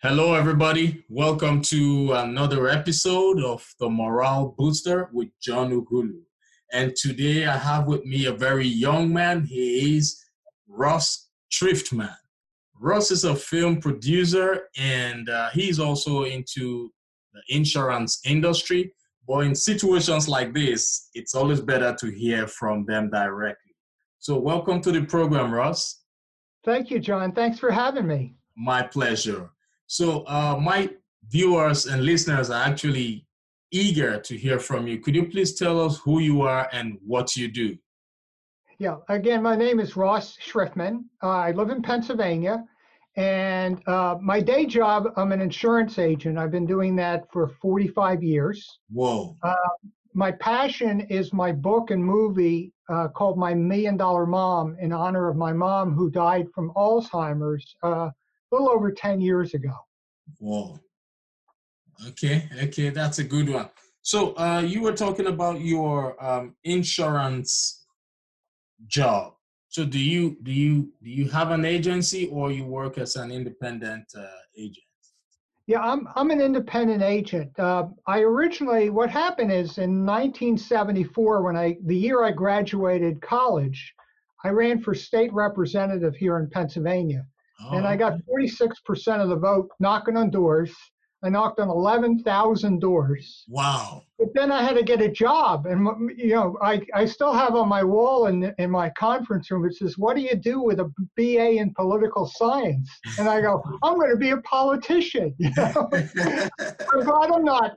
Hello, everybody. Welcome to another episode of the Morale Booster with John Ughulu. And today I have with me a very young man. He is Ross Schriftman. Ross is a film producer and uh, he's also into the insurance industry. But in situations like this, it's always better to hear from them directly. So, welcome to the program, Ross. Thank you, John. Thanks for having me. My pleasure. So, uh, my viewers and listeners are actually eager to hear from you. Could you please tell us who you are and what you do? Yeah, again, my name is Ross Schriftman. Uh, I live in Pennsylvania, and uh, my day job, I'm an insurance agent. I've been doing that for 45 years. Whoa. Uh, my passion is my book and movie uh, called My Million Dollar Mom in honor of my mom who died from Alzheimer's uh, a little over 10 years ago. Whoa. Okay, okay, that's a good one. So uh, you were talking about your um, insurance job. So do you do you do you have an agency or you work as an independent uh, agent? Yeah, I'm I'm an independent agent. Uh, I originally what happened is in 1974 when I the year I graduated college, I ran for state representative here in Pennsylvania. Oh, and I got 46% of the vote knocking on doors. I knocked on 11,000 doors. Wow. But then I had to get a job. And, you know, I, I still have on my wall in, in my conference room, it says, What do you do with a BA in political science? And I go, I'm going to be a politician. You know? I'm glad I'm not.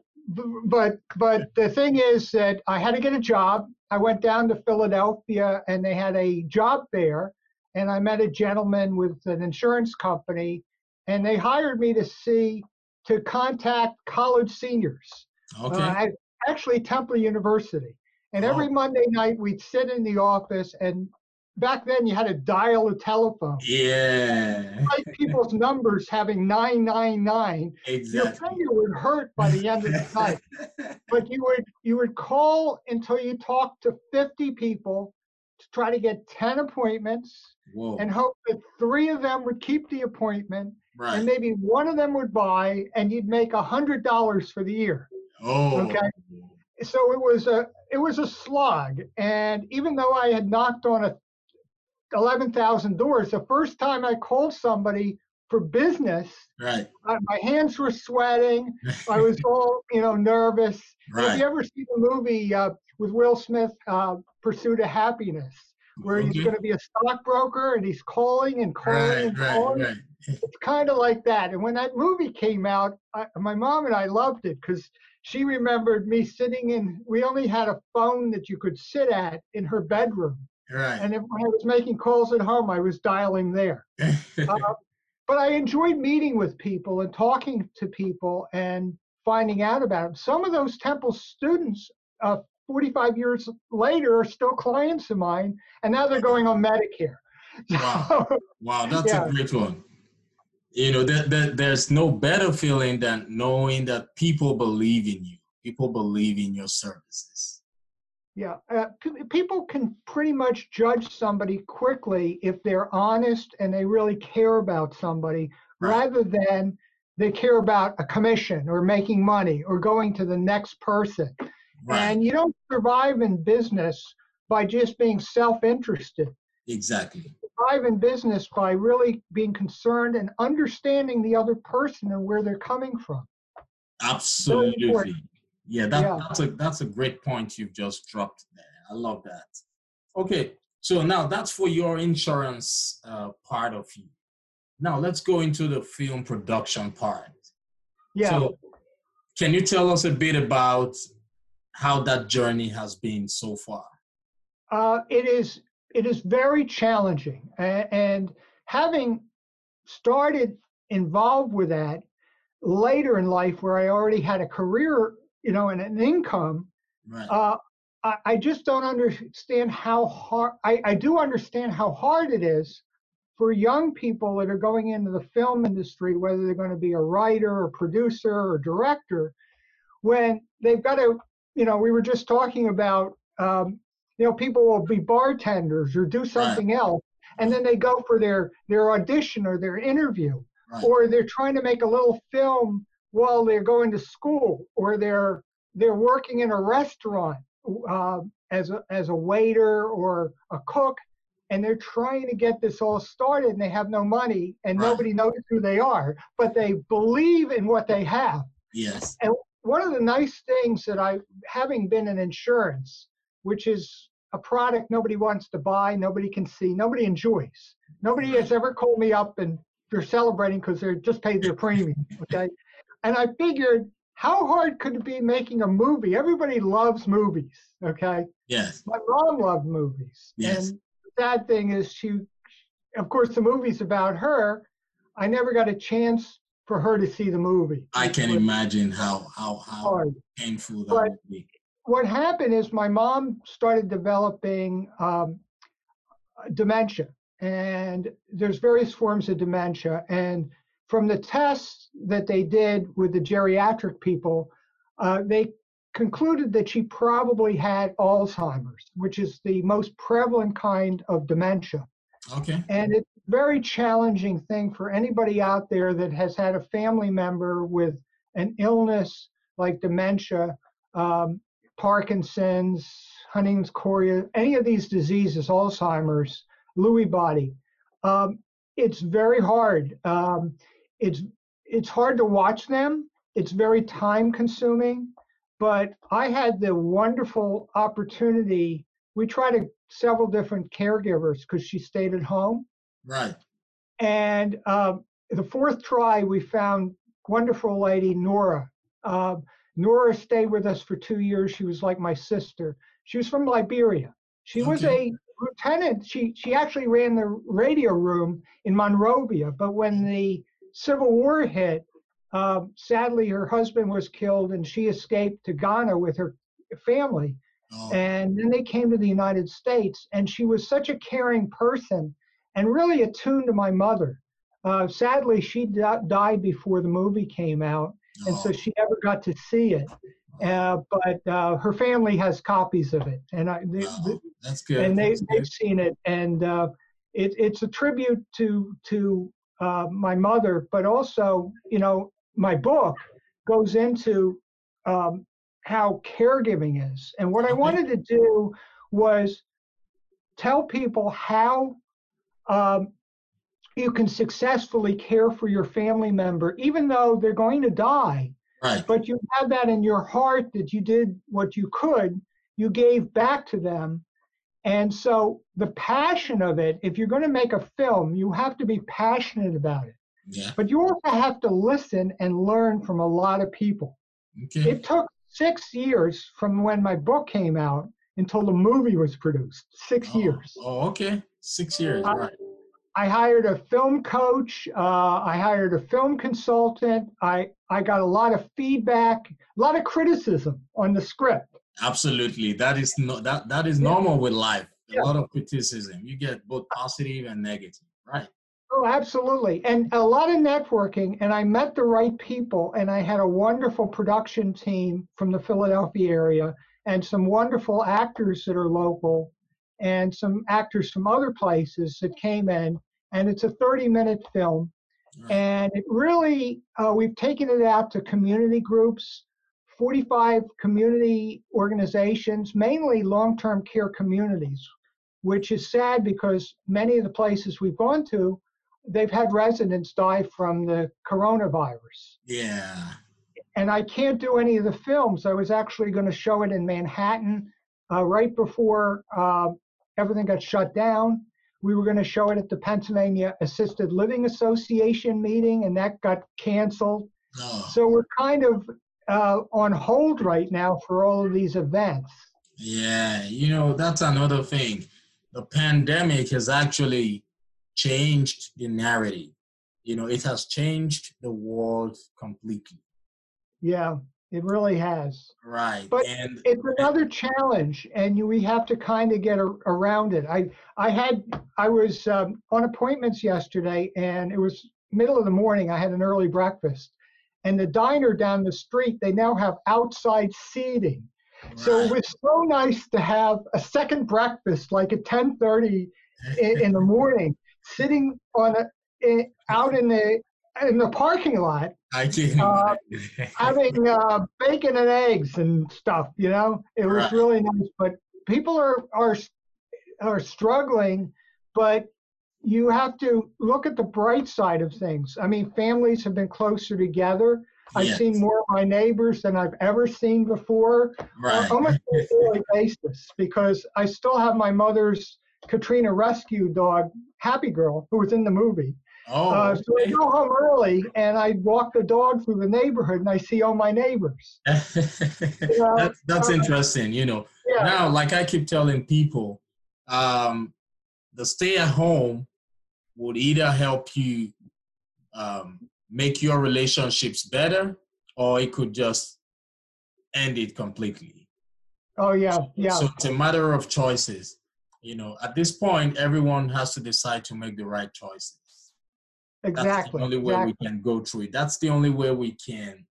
But, but the thing is that I had to get a job. I went down to Philadelphia and they had a job fair and I met a gentleman with an insurance company, and they hired me to see to contact college seniors. Okay. Uh, actually, Temple University. And every oh. Monday night, we'd sit in the office, and back then you had to dial a telephone. Yeah. Like people's numbers having 999. Exactly. Your finger would hurt by the end of the night. but you would you would call until you talked to 50 people to try to get 10 appointments Whoa. and hope that three of them would keep the appointment right. and maybe one of them would buy and you'd make a hundred dollars for the year. Oh. Okay. So it was a it was a slog. And even though I had knocked on a eleven thousand doors, the first time I called somebody for business, right. I, my hands were sweating. I was all you know nervous. Right. Have you ever seen the movie uh, with Will Smith, uh, Pursuit of Happiness? Where okay. he's going to be a stockbroker and he's calling and calling right, and right, calling. Right. It's kind of like that. And when that movie came out, I, my mom and I loved it because she remembered me sitting in. We only had a phone that you could sit at in her bedroom. Right. And if I was making calls at home, I was dialing there. uh, but I enjoyed meeting with people and talking to people and finding out about them. Some of those Temple students uh, 45 years later are still clients of mine, and now they're going on Medicare. Wow, wow that's yeah. a great one. You know, there, there, there's no better feeling than knowing that people believe in you, people believe in your services. Yeah, uh, people can pretty much judge somebody quickly if they're honest and they really care about somebody right. rather than they care about a commission or making money or going to the next person. Right. And you don't survive in business by just being self interested. Exactly. You survive in business by really being concerned and understanding the other person and where they're coming from. Absolutely. Yeah, that, yeah, that's a that's a great point you've just dropped there. I love that. Okay, so now that's for your insurance uh, part of you. Now let's go into the film production part. Yeah. So, can you tell us a bit about how that journey has been so far? Uh, it is it is very challenging, and having started involved with that later in life, where I already had a career, you know, and an income. Right. Uh, I, I just don't understand how hard. I, I do understand how hard it is for young people that are going into the film industry, whether they're going to be a writer or producer or director, when they've got to you know, we were just talking about, um, you know, people will be bartenders or do something right. else, and then they go for their their audition or their interview, Right. or they're trying to make a little film while they're going to school, or they're they're working in a restaurant uh, as a, as a waiter or a cook, and they're trying to get this all started, and they have no money, and Right. nobody knows who they are, but they believe in what they have. Yes. One of the nice things that I, having been in insurance, which is a product nobody wants to buy, nobody can see, nobody enjoys. Nobody has ever called me up and they're celebrating because they're just paid their premium. Okay. And I figured, how hard could it be making a movie? Everybody loves movies. Okay. Yes. My mom loved movies. Yes. And the sad thing is, she, of course, the movie's about her. I never got a chance for her to see the movie. I can It imagine how how how hard. painful that But- would be. What happened is my mom started developing um, dementia, and there's various forms of dementia. And from the tests that they did with the geriatric people, uh, they concluded that she probably had Alzheimer's, which is the most prevalent kind of dementia. Okay. And it's a very challenging thing for anybody out there that has had a family member with an illness like dementia, um, Parkinson's, Huntington's chorea, any of these diseases, Alzheimer's, Lewy body. Um, it's very hard. Um, it's it's hard to watch them. It's very time consuming. But I had the wonderful opportunity. We tried a, several different caregivers because she stayed at home. Right. And um, the fourth try, we found wonderful lady Nora. Uh, Nora stayed with us for two years. She was like my sister. She was from Liberia. She was a lieutenant. She she actually ran the radio room in Monrovia. But when the Civil War hit, um, sadly her husband was killed, and she escaped to Ghana with her family. Oh, And then they came to the United States, and she was such a caring person and really attuned to my mother. Uh, sadly, she di- died before the movie came out, and so oh, she never got to see it. Uh, but uh, her family has copies of it, and I, they, wow. That's good. and they, good. seen it, and uh, it, it's a tribute to to uh, my mother, but also, you know, my book goes into um, how caregiving is, and what I wanted to do was tell people how um, you can successfully care for your family member, even though they're going to die Right. but you have that in your heart that you did what you could, you gave back to them. And so the passion of it, if you're going to make a film, you have to be passionate about it. Yeah. But you also have to listen and learn from a lot of people. Okay. It took six years from when my book came out until the movie was produced. Six Oh, years. Oh, okay. Six years. Uh, Right. I hired a film coach. Uh, I hired a film consultant. I, I got a lot of feedback, a lot of criticism on the script. Absolutely. That is no that that is Yeah. normal with life. A Yeah. lot of criticism. You get both positive and negative. Right. Oh, absolutely. And a lot of networking. And I met the right people. And I had a wonderful production team from the Philadelphia area and some wonderful actors that are local and some actors from other places that came in. And it's a 30 minute film. Right. And it really, uh, we've taken it out to community groups, 45 community organizations, mainly long term care communities, which is sad because many of the places we've gone to, they've had residents die from the coronavirus. Yeah. And I can't do any of the films. I was actually going to show it in Manhattan uh, right before uh, everything got shut down. We were going to show it at the Pennsylvania Assisted Living Association meeting, and that got canceled. Oh, So we're kind of uh, on hold right now for all of these events. yeah. You know, that's another thing. The pandemic has actually changed the narrative. You know, it has changed the world completely. Yeah, it really has. Right. But and It's another challenge, and you, we have to kind of get a, around it. I I had I was um, on appointments yesterday, and it was middle of the morning. I had an early breakfast, and the diner down the street they now have outside seating. So it was so nice to have a second breakfast, like at 10:30, in, in the morning, sitting on a, in, out in the in the parking lot, I can uh, having uh, bacon and eggs and stuff. You know, it was Right. really nice. But people are are are struggling, but you have to look at the bright side of things. I mean, families have been closer together. I've Yes. seen more of my neighbors than I've ever seen before, right. almost on a daily basis, because I still have my mother's Katrina rescue dog, Happy Girl, who was in the movie. Oh, Uh, so I go home early and I walk the dog through the neighborhood and I see all my neighbors. know, that's, that's uh, interesting. You know, Yeah, now, like I keep telling people, um, the stay at home would either help you um, make your relationships better or it could just end it completely. oh yeah, yeah, So it's a matter of choices. You know, at this point, everyone has to decide to make the right choices. Exactly. That's the only way exactly. we can go through it. That's the only way we can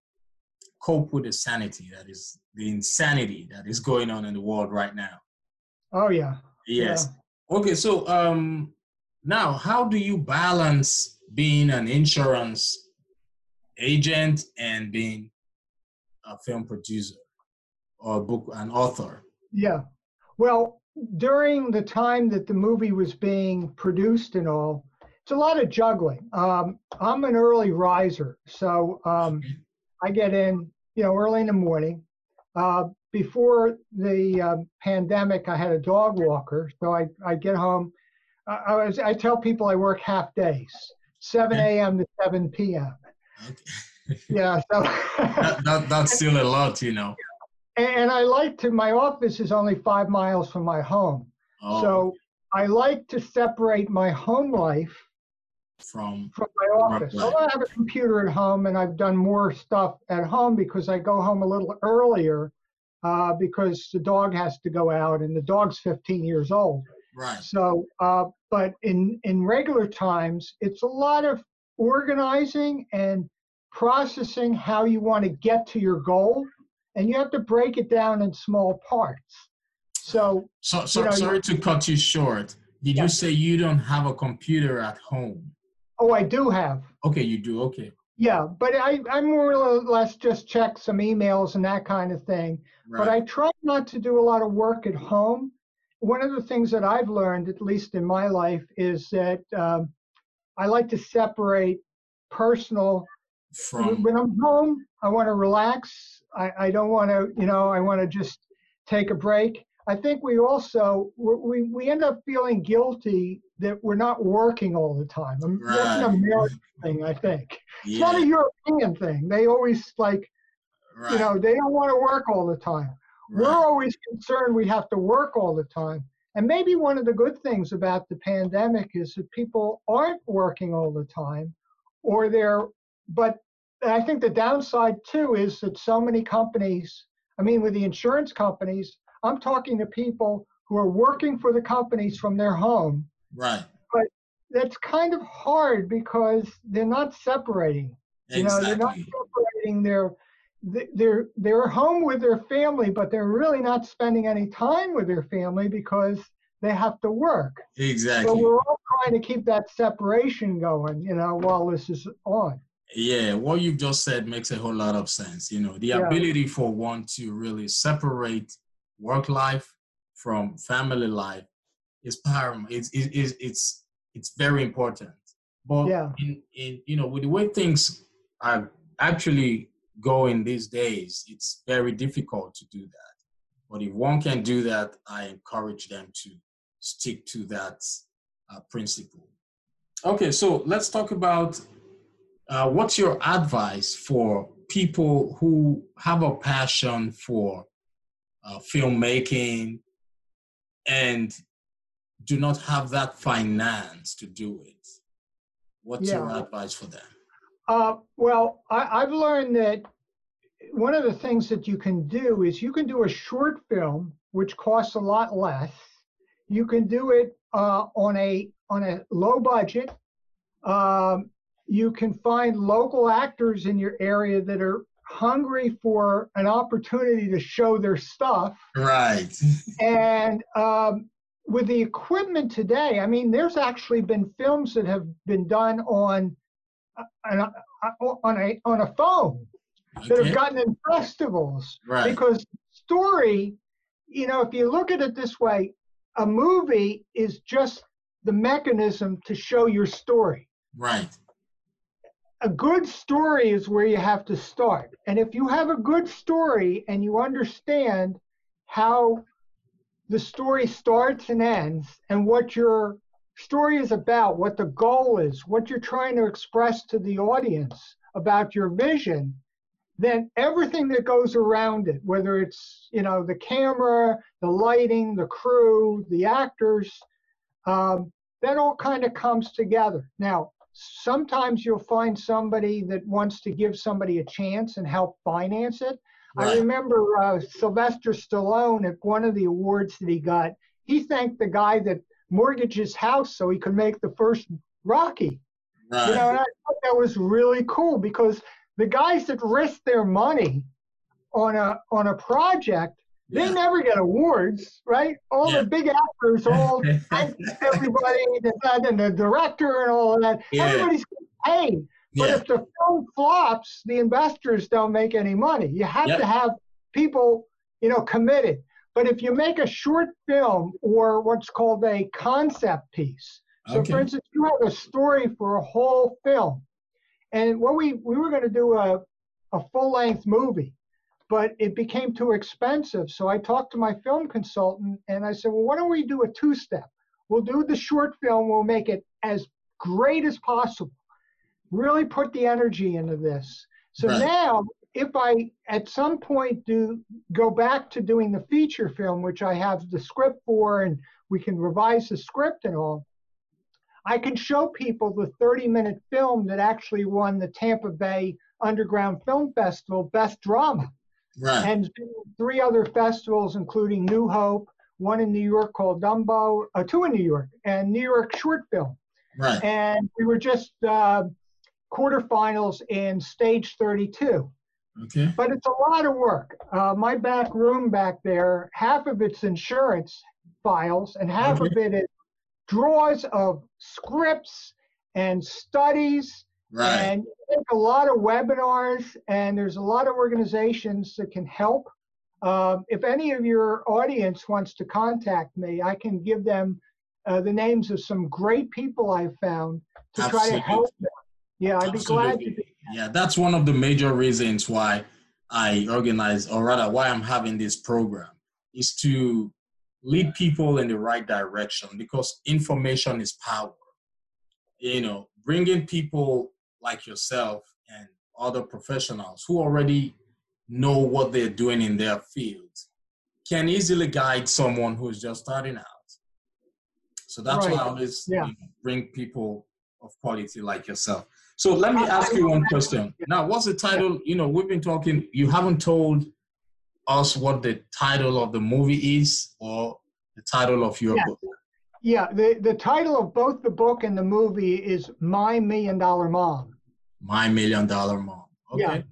cope with the sanity that is the insanity that is going on in the world right now. Oh yeah. Yes. Okay, so um now how do you balance being an insurance agent and being a film producer or book an author? Yeah. Well, during the time that the movie was being produced and all, it's a lot of juggling. Um, I'm an early riser, so um, I get in, you know, early in the morning. Uh, before the um, pandemic, I had a dog walker, so I I get home. I, I was I tell people I work half days, 7 a.m. to 7 p.m. Okay. Yeah, so. that, that, that's still a lot, you know. and I like to. My office is only five miles from my home. Oh, So I like to separate my home life from from my office. Right. I have a computer at home and I've done more stuff at home because I go home a little earlier uh, because the dog has to go out and the dog's 15 years old. right. So, uh, but in, in regular times, it's a lot of organizing and processing how you want to get to your goal. And you have to break it down in small parts. So So, so You know, sorry to cut you short. Did Yeah. you say you don't have a computer at home? Oh, I do have. Okay, you do. Okay. Yeah, but I, I more or less just check some emails and that kind of thing. Right. But I try not to do a lot of work at home. One of the things that I've learned, at least in my life, is that um, I like to separate personal. From When I'm home, I want to relax. I, I don't want to, you know, I want to just take a break. I think we also we we end up feeling guilty that we're not working all the time. Um, That's an American thing, I think. It's not a European thing. They always like, right. you know, they don't want to work all the time. We're always concerned we have to work all the time. And maybe one of the good things about the pandemic is that people aren't working all the time, or they're, but I think the downside too is that so many companies, I mean, with the insurance companies, I'm talking to people who are working for the companies from their home. Right. But that's kind of hard because they're not separating. Exactly. You know, they're not separating their th- they're they're home with their family, but they're really not spending any time with their family because they have to work. Exactly. So we're all trying to keep that separation going, you know, while this is on. Yeah, what you've just said makes a whole lot of sense. You know, the Yeah. ability for one to really separate work life from family life is paramount. It's it's it's it's very important. But Yeah. in, in you know, with the way things are actually going these days, it's very difficult to do that. But if one can do that, I encourage them to stick to that uh, principle. Okay, so let's talk about uh, what's your advice for people who have a passion for uh, filmmaking and do not have that finance to do it? What's your advice for them? Uh, well, I, I've learned that one of the things that you can do is you can do a short film, which costs a lot less. You can do it uh, on a on a low budget. Um, you can find local actors in your area that are hungry for an opportunity to show their stuff. Right. And um, with the equipment today, I mean, there's actually been films that have been done on uh, on a, uh, on a, on a phone okay. that have gotten in festivals right. because story, you know, if you look at it this way, a movie is just the mechanism to show your story. Right. A good story is where you have to start. And if you have a good story and you understand how the story starts and ends and what your story is about, what the goal is, what you're trying to express to the audience about your vision, then everything that goes around it, whether it's you know the camera, the lighting, the crew, the actors, um, that all kind of comes together. Now, sometimes you'll find somebody that wants to give somebody a chance and help finance it. Right. I remember uh, Sylvester Stallone at one of the awards that he got. He thanked the guy that mortgaged his house so he could make the first Rocky. Right. You know, and I thought that was really cool because the guys that risk their money on a on a project, yeah. they never get awards, right? All yeah. the big actors, all everybody, and the director and all of that, yeah. everybody's paid. But if the film flops, the investors don't make any money. You have yep. to have people, you know, committed. But if you make a short film or what's called a concept piece, so okay. for instance, you have a story for a whole film, and what we we were going to do a a full length movie, but it became too expensive. So I talked to my film consultant and I said, well, why don't we do a two step? We'll do the short film. We'll make it as great as possible. Really put the energy into this. So right. now if I at some point do go back to doing the feature film, which I have the script for, and we can revise the script and all, I can show people the 30 minute film that actually won the Tampa Bay Underground Film Festival Best Drama. Right. And three other festivals, including New Hope, one in New York called Dumbo, uh, two in New York, and New York Short Film. Right. And we were just uh, quarterfinals in stage 32. Okay. But it's a lot of work. Uh, my back room back there, half of it's insurance files, and half okay. of it is drawers of scripts and studies. Right. And a lot of webinars, and there's a lot of organizations that can help. Um, if any of your audience wants to contact me, I can give them uh, the names of some great people I've found to Absolutely. try to help them. Yeah, I'd Absolutely. be glad to do yeah, that's one of the major reasons why I organize, or rather, why I'm having this program, is to lead people in the right direction because information is power. You know, bringing people like yourself and other professionals who already know what they're doing in their field can easily guide someone who's just starting out. So that's right. why I always yeah. you know, bring people of quality like yourself. So let me ask you one question. Now, what's the title? You know, we've been talking, you haven't told us what the title of the movie is or the title of your yeah. book. Yeah, the, the title of both the book and the movie is My Million Dollar Mom. My Million Dollar Mom. Okay. Yeah.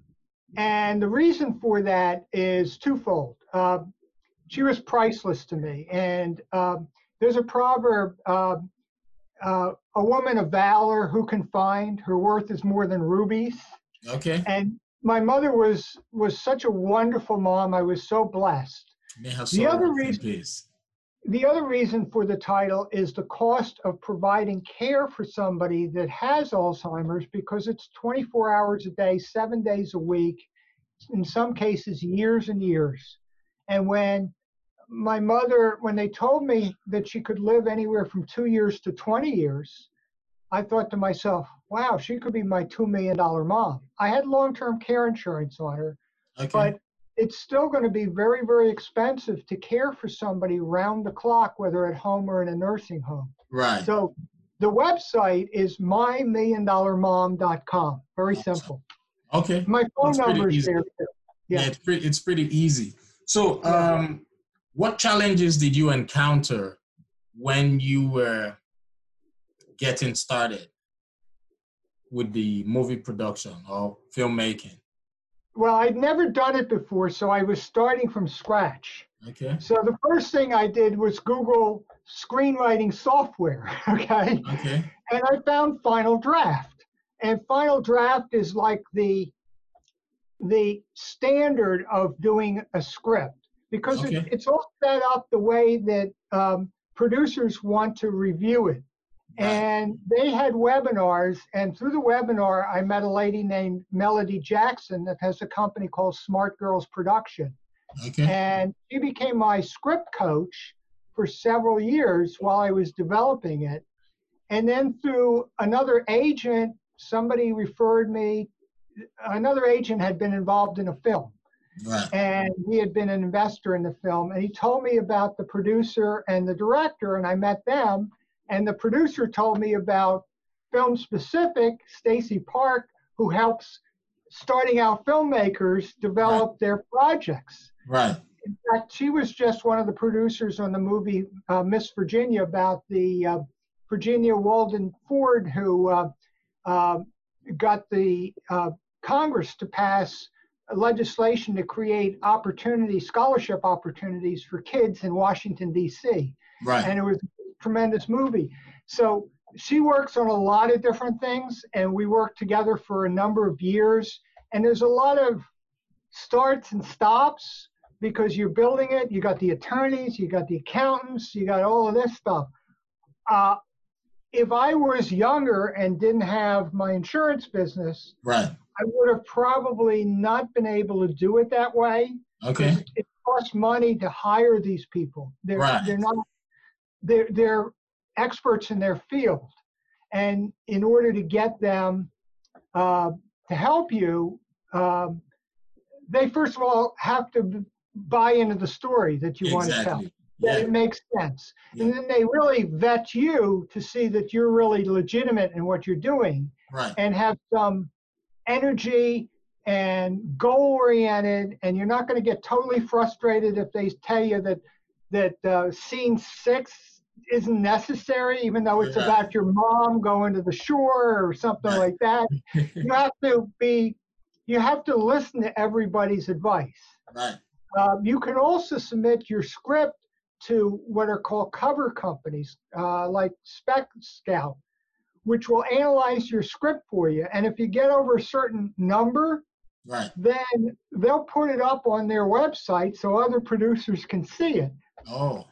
And the reason for that is twofold. Uh, she was priceless to me. And uh, there's a proverb uh, uh, a woman of valor who can find her worth is more than rubies. Okay. And my mother was was such a wonderful mom. I was so blessed. the other reason, the other reason for the title is the cost of providing care for somebody that has Alzheimer's because it's 24 hours a day, seven days a week, in some cases years and years. And when my mother, when they told me that she could live anywhere from two years to 20 years, I thought to myself, wow, she could be my $2 million mom. I had long term care insurance on her, okay. but it's still going to be very, very expensive to care for somebody round the clock, whether at home or in a nursing home. Right. So the website is mymilliondollarmom.com. Very simple. Okay. My phone number is there too. Yeah. yeah, it's pretty, it's pretty easy. So, um, what challenges did you encounter when you were getting started with the movie production or filmmaking? Well, I'd never done it before, so I was starting from scratch. Okay. So the first thing I did was Google screenwriting software. Okay. Okay. And I found Final Draft. And Final Draft is like the the standard of doing a script because it, Okay. it's all set up the way that um, producers want to review it. And they had webinars, and through the webinar, I met a lady named Melody Jackson that has a company called Smart Girls Production. Okay. And she became my script coach for several years while I was developing it. And then through another agent, somebody referred me, another agent had been involved in a film Right. and he had been an investor in the film and he told me about the producer and the director and i met them and the producer told me about film specific stacey park who helps starting out filmmakers develop their projects Right. in fact she was just one of the producers on the movie uh, miss virginia about the uh, virginia walden ford who uh, uh, got the uh, congress to pass legislation to create opportunity scholarship opportunities for kids in Washington D.C. Right. and it was a tremendous movie. So she works on a lot of different things, and we worked together for a number of years. And there's a lot of starts and stops because you're building it. You got the attorneys, you got the accountants, you got all of this stuff. Uh, if I was younger and didn't have my insurance business, Right. I would have probably not been able to do it that way. Okay. It costs money to hire these people. They're Right. they're not they're they're experts in their field, and in order to get them uh, to help you, um, they first of all have to buy into the story that you want to tell. That Yeah. it makes sense, Yeah. and then they really vet you to see that you're really legitimate in what you're doing Right. and have some energy and goal oriented and you're not going to get totally frustrated if they tell you that that uh, scene six isn't necessary even though it's Yeah. about your mom going to the shore or something like that you have to be you have to listen to everybody's advice Right. um, you can also submit your script to what are called cover companies, uh, like Spec Scout, which will analyze your script for you. And if you get over a certain number, Right. then they'll put it up on their website so other producers can see it. Oh.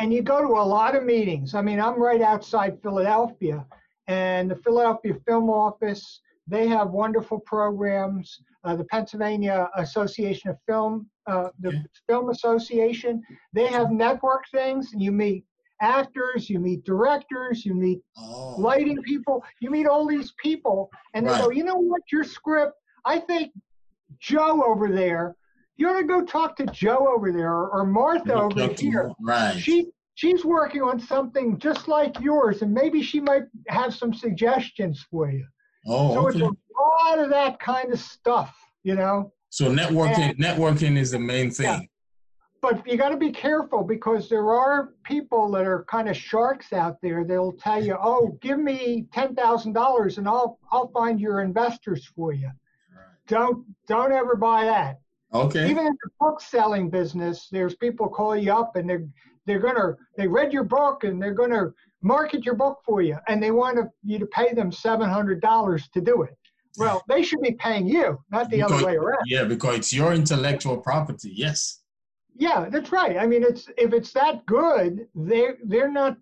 And you go to a lot of meetings. I mean, I'm right outside Philadelphia, and the Philadelphia Film Office, they have wonderful programs. Uh, the Pennsylvania Association of Film, uh, the Okay. Film Association, they have network things, and you meet actors, you meet directors, you meet Oh. lighting people, you meet all these people, and they go, you know what, your script, I think Joe over there, you ought to go talk to Joe over there or, or Martha over here. Right. She she's working on something just like yours, and maybe she might have some suggestions for you. oh. so Okay. it's a lot of that kind of stuff, you know. So networking. Networking is the main thing. But you got to be careful because there are people that are kind of sharks out there. They'll tell you, "Oh, give me ten thousand dollars, and I'll I'll find your investors for you." Right. Don't don't ever buy that. Okay. Even in the book selling business, there's people call you up and they're they're gonna they read your book and they're gonna market your book for you and they want to, you to pay them seven hundred dollars to do it. Well, they should be paying you, not the other way around. Yeah, because it's your intellectual property. Yes. Yeah, that's right. I mean, it's if it's that good, they they're not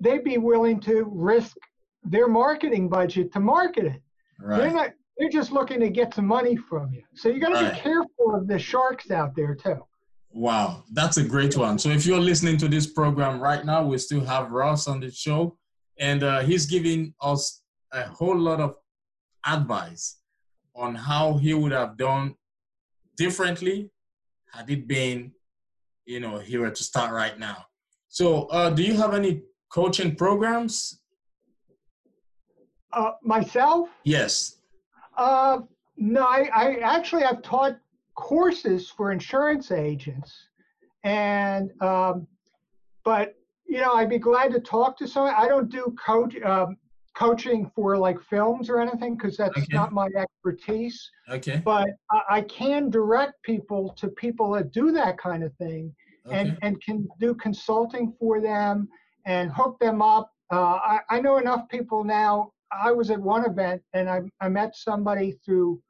they'd be willing to risk their marketing budget to market it. Right. They're not. They're just looking to get some money from you. So you got to Right. be careful of the sharks out there too. Wow, that's a great one. So if you're listening to this program right now, we still have Ross on the show, and uh, he's giving us a whole lot of advice on how he would have done differently had it been, you know, he were to start right now. So, uh, do you have any coaching programs? Uh, myself, Yes. Uh, no, I, I actually I've taught courses for insurance agents, and um, but you know I'd be glad to talk to someone. I don't do coach um, coaching for like films or anything because that's Okay. not my expertise. Okay. But I, I can direct people to people that do that kind of thing, okay. and and can do consulting for them and hook them up. Uh, I, I know enough people now. I was at one event and I, I met somebody through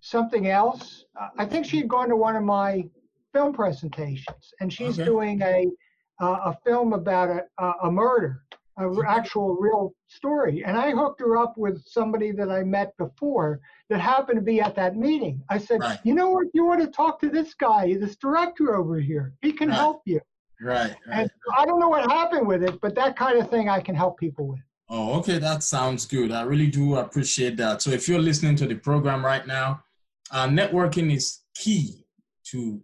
something else. Uh, I think she had gone to one of my film presentations, and she's okay. doing a uh, a film about a, a murder, a actual real story. And I hooked her up with somebody that I met before that happened to be at that meeting. I said, right. you know what, you want to talk to this guy, this director over here. He can right. help you. Right, right. And I don't know what happened with it, but that kind of thing I can help people with. Oh, okay. That sounds good. I really do appreciate that. So if you're listening to the program right now, uh, networking is key to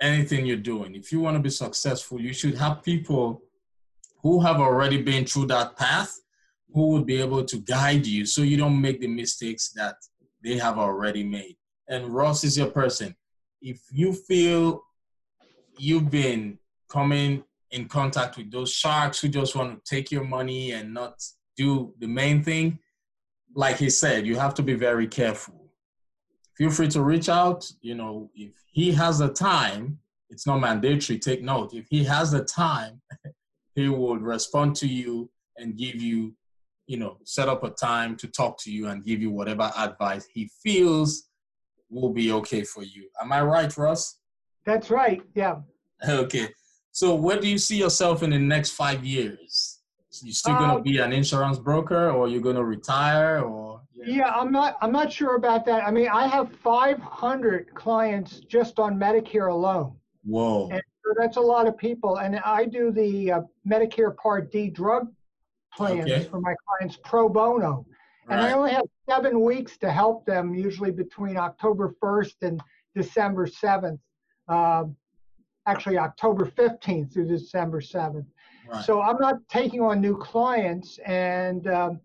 anything you're doing. If you want to be successful, you should have people who have already been through that path who would be able to guide you so you don't make the mistakes that they have already made. And Ross is your person. If you feel you've been coming in contact with those sharks who just want to take your money and not do the main thing, like he said, you have to be very careful feel free to reach out. You know, if he has the time, it's not mandatory. Take note. If he has the time, he will respond to you and give you, you know, set up a time to talk to you and give you whatever advice he feels will be okay for you. Am I right, Russ? That's right. Yeah. Okay. So, where do you see yourself in the next five years? You still going to uh, be an insurance broker, or you're going to retire, or yeah, I'm not. I'm not sure about that. I mean, I have 500 clients just on Medicare alone. Whoa. And so that's a lot of people. And I do the uh, Medicare Part D drug plans okay. for my clients pro bono. And. I only have seven weeks to help them, usually between October 1st and December 7th. Uh, actually, October 15th through December 7th. Right. So I'm not taking on new clients. And um,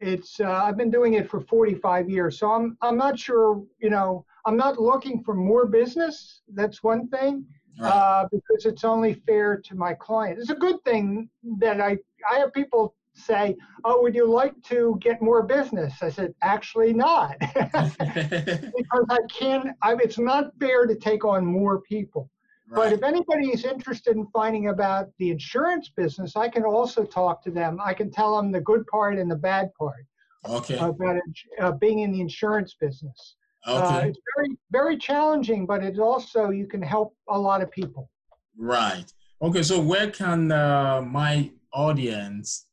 it's uh, I've been doing it for 45 years, so I'm I'm not sure. You know, I'm not looking for more business. That's one thing, right. uh, because it's only fair to my client. It's a good thing that I I have people say, "Oh, would you like to get more business?" I said, "Actually, not, because I can. I, it's not fair to take on more people." But if anybody is interested in finding about the insurance business, I can also talk to them. I can tell them the good part and the bad part okay. about uh, being in the insurance business. Okay. Uh, it's very, very challenging, but it's also, you can help a lot of people. Right. Okay, so where can uh, my audience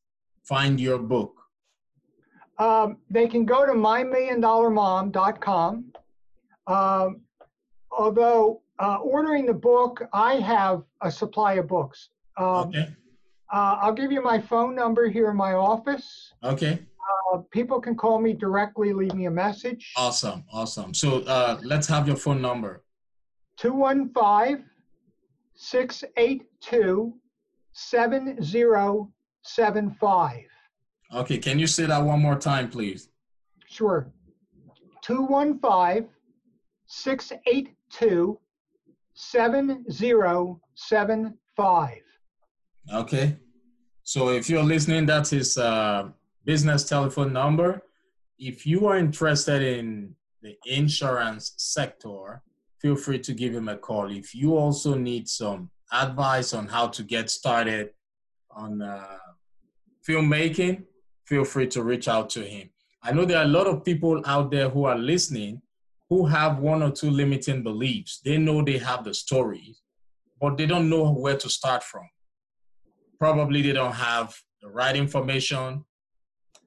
find your book? Um, they can go to mymilliondollarmom.com. Um, although uh, ordering the book, I have a supply of books. Um, okay. Uh, I'll give you my phone number here in my office. Okay. Uh, people can call me directly, leave me a message. Awesome, awesome. So uh, let's have your phone number. 215 682 7075. Okay, can you say that one more time, please? Sure. 215 682 7075. Okay. So if you're listening, that's his uh, business telephone number. If you are interested in the insurance sector, feel free to give him a call. If you also need some advice on how to get started on uh, filmmaking, feel free to reach out to him. I know there are a lot of people out there who are listening who have one or two limiting beliefs. They know they have the story, but they don't know where to start from. Probably they don't have the right information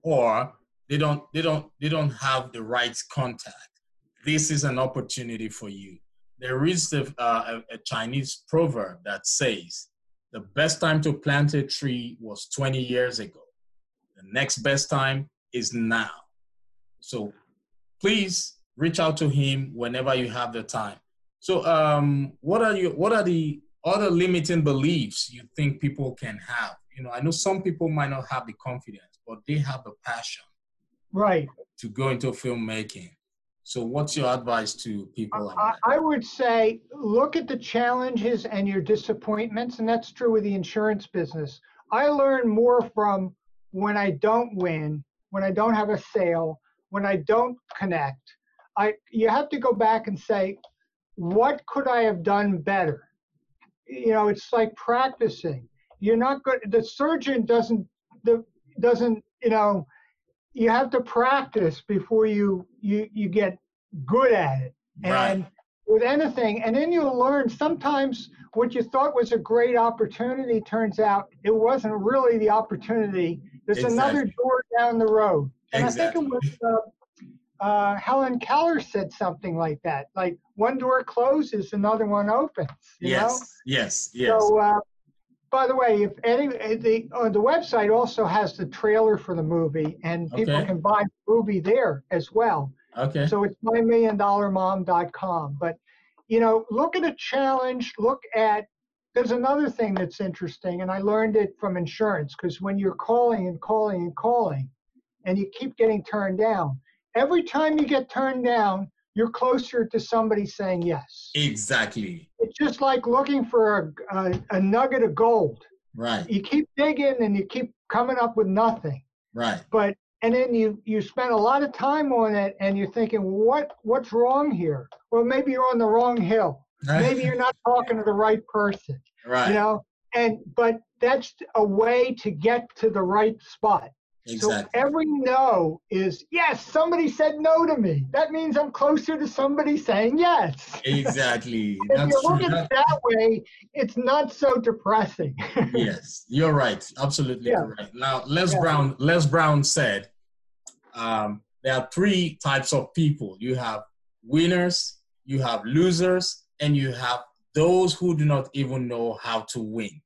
or they don't they don't they don't have the right contact. This is an opportunity for you. There is a, uh, a, a Chinese proverb that says, the best time to plant a tree was 20 years ago. The next best time is now. So please reach out to him whenever you have the time. So, um, what are you? What are the other limiting beliefs you think people can have? You know, I know some people might not have the confidence, but they have a passion, right, to go into filmmaking. So, what's your advice to people? Like I, I would say look at the challenges and your disappointments, and that's true with the insurance business. I learn more from when I don't win, when I don't have a sale, when I don't connect, I you have to go back and say, what could I have done better? you know, it's like practicing. You're not good. The surgeon doesn't the doesn't you know. You have to practice before you you you get good at it. Right. And with anything, and then you'll learn sometimes what you thought was a great opportunity turns out it wasn't really the opportunity. There's another door down the road. And I think it was uh, uh, Helen Keller said something like that. Like one door closes, another one opens. You yes, know? yes, yes. So, uh, by the way, if any, the uh, the website also has the trailer for the movie, and people Okay. can buy the movie there as well. okay. So it's mymilliondollarmom.com. But you know, look at a challenge. Look at there's another thing that's interesting, and I learned it from insurance because when you're calling and calling and calling, and you keep getting turned down, every time you get turned down, you're closer to somebody saying yes. Exactly. It's just like looking for a, a, a nugget of gold. Right. You keep digging and you keep coming up with nothing Right. but and then you you spend a lot of time on it and you're thinking what what's wrong here well maybe you're on the wrong hill maybe you're not talking to the right person right. you know and but that's a way to get to the right spot so every no is yes somebody said no to me that means i'm closer to somebody saying yes Exactly. if That's you true. look at That- it that way it's not so depressing yes, you're right. Absolutely Yeah. correct. Now, Les Yeah. Brown, Les Brown said, um, there are three types of people. You have winners, you have losers, and you have those who do not even know how to win.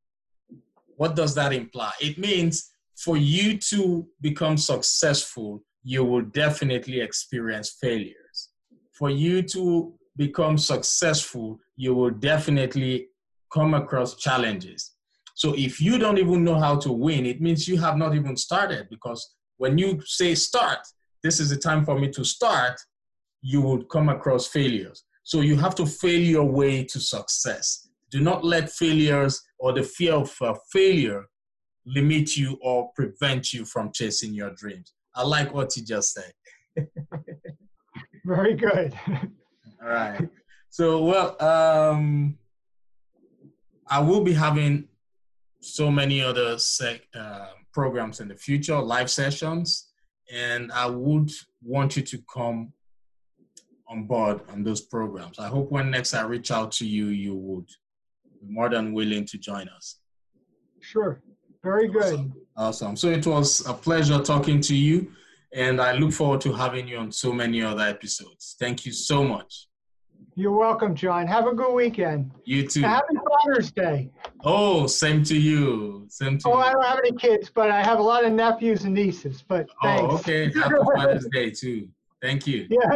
What does that imply? It means for you to become successful, you will definitely experience failures. For you to become successful, you will definitely come across challenges. So if you don't even know how to win, it means you have not even started because when you say start, this is the time for me to start, you would come across failures. So you have to fail your way to success. Do not let failures or the fear of uh, failure limit you or prevent you from chasing your dreams. I like what you just said. very good All right. So, well, um, I will be having so many other sec, uh, programs in the future, live sessions, and I would want you to come on board on those programs. I hope when next I reach out to you, you would be more than willing to join us. sure very good Awesome. Awesome. So it was a pleasure talking to you, and I look forward to having you on so many other episodes. Thank you so much. You're welcome, John. Have a good weekend. You too. Happy Father's Day. Oh, same to you. Same to Oh, I don't have any kids, but I have a lot of nephews and nieces. But oh, thanks. Oh, okay. Happy Father's Day too. Thank you. Yeah.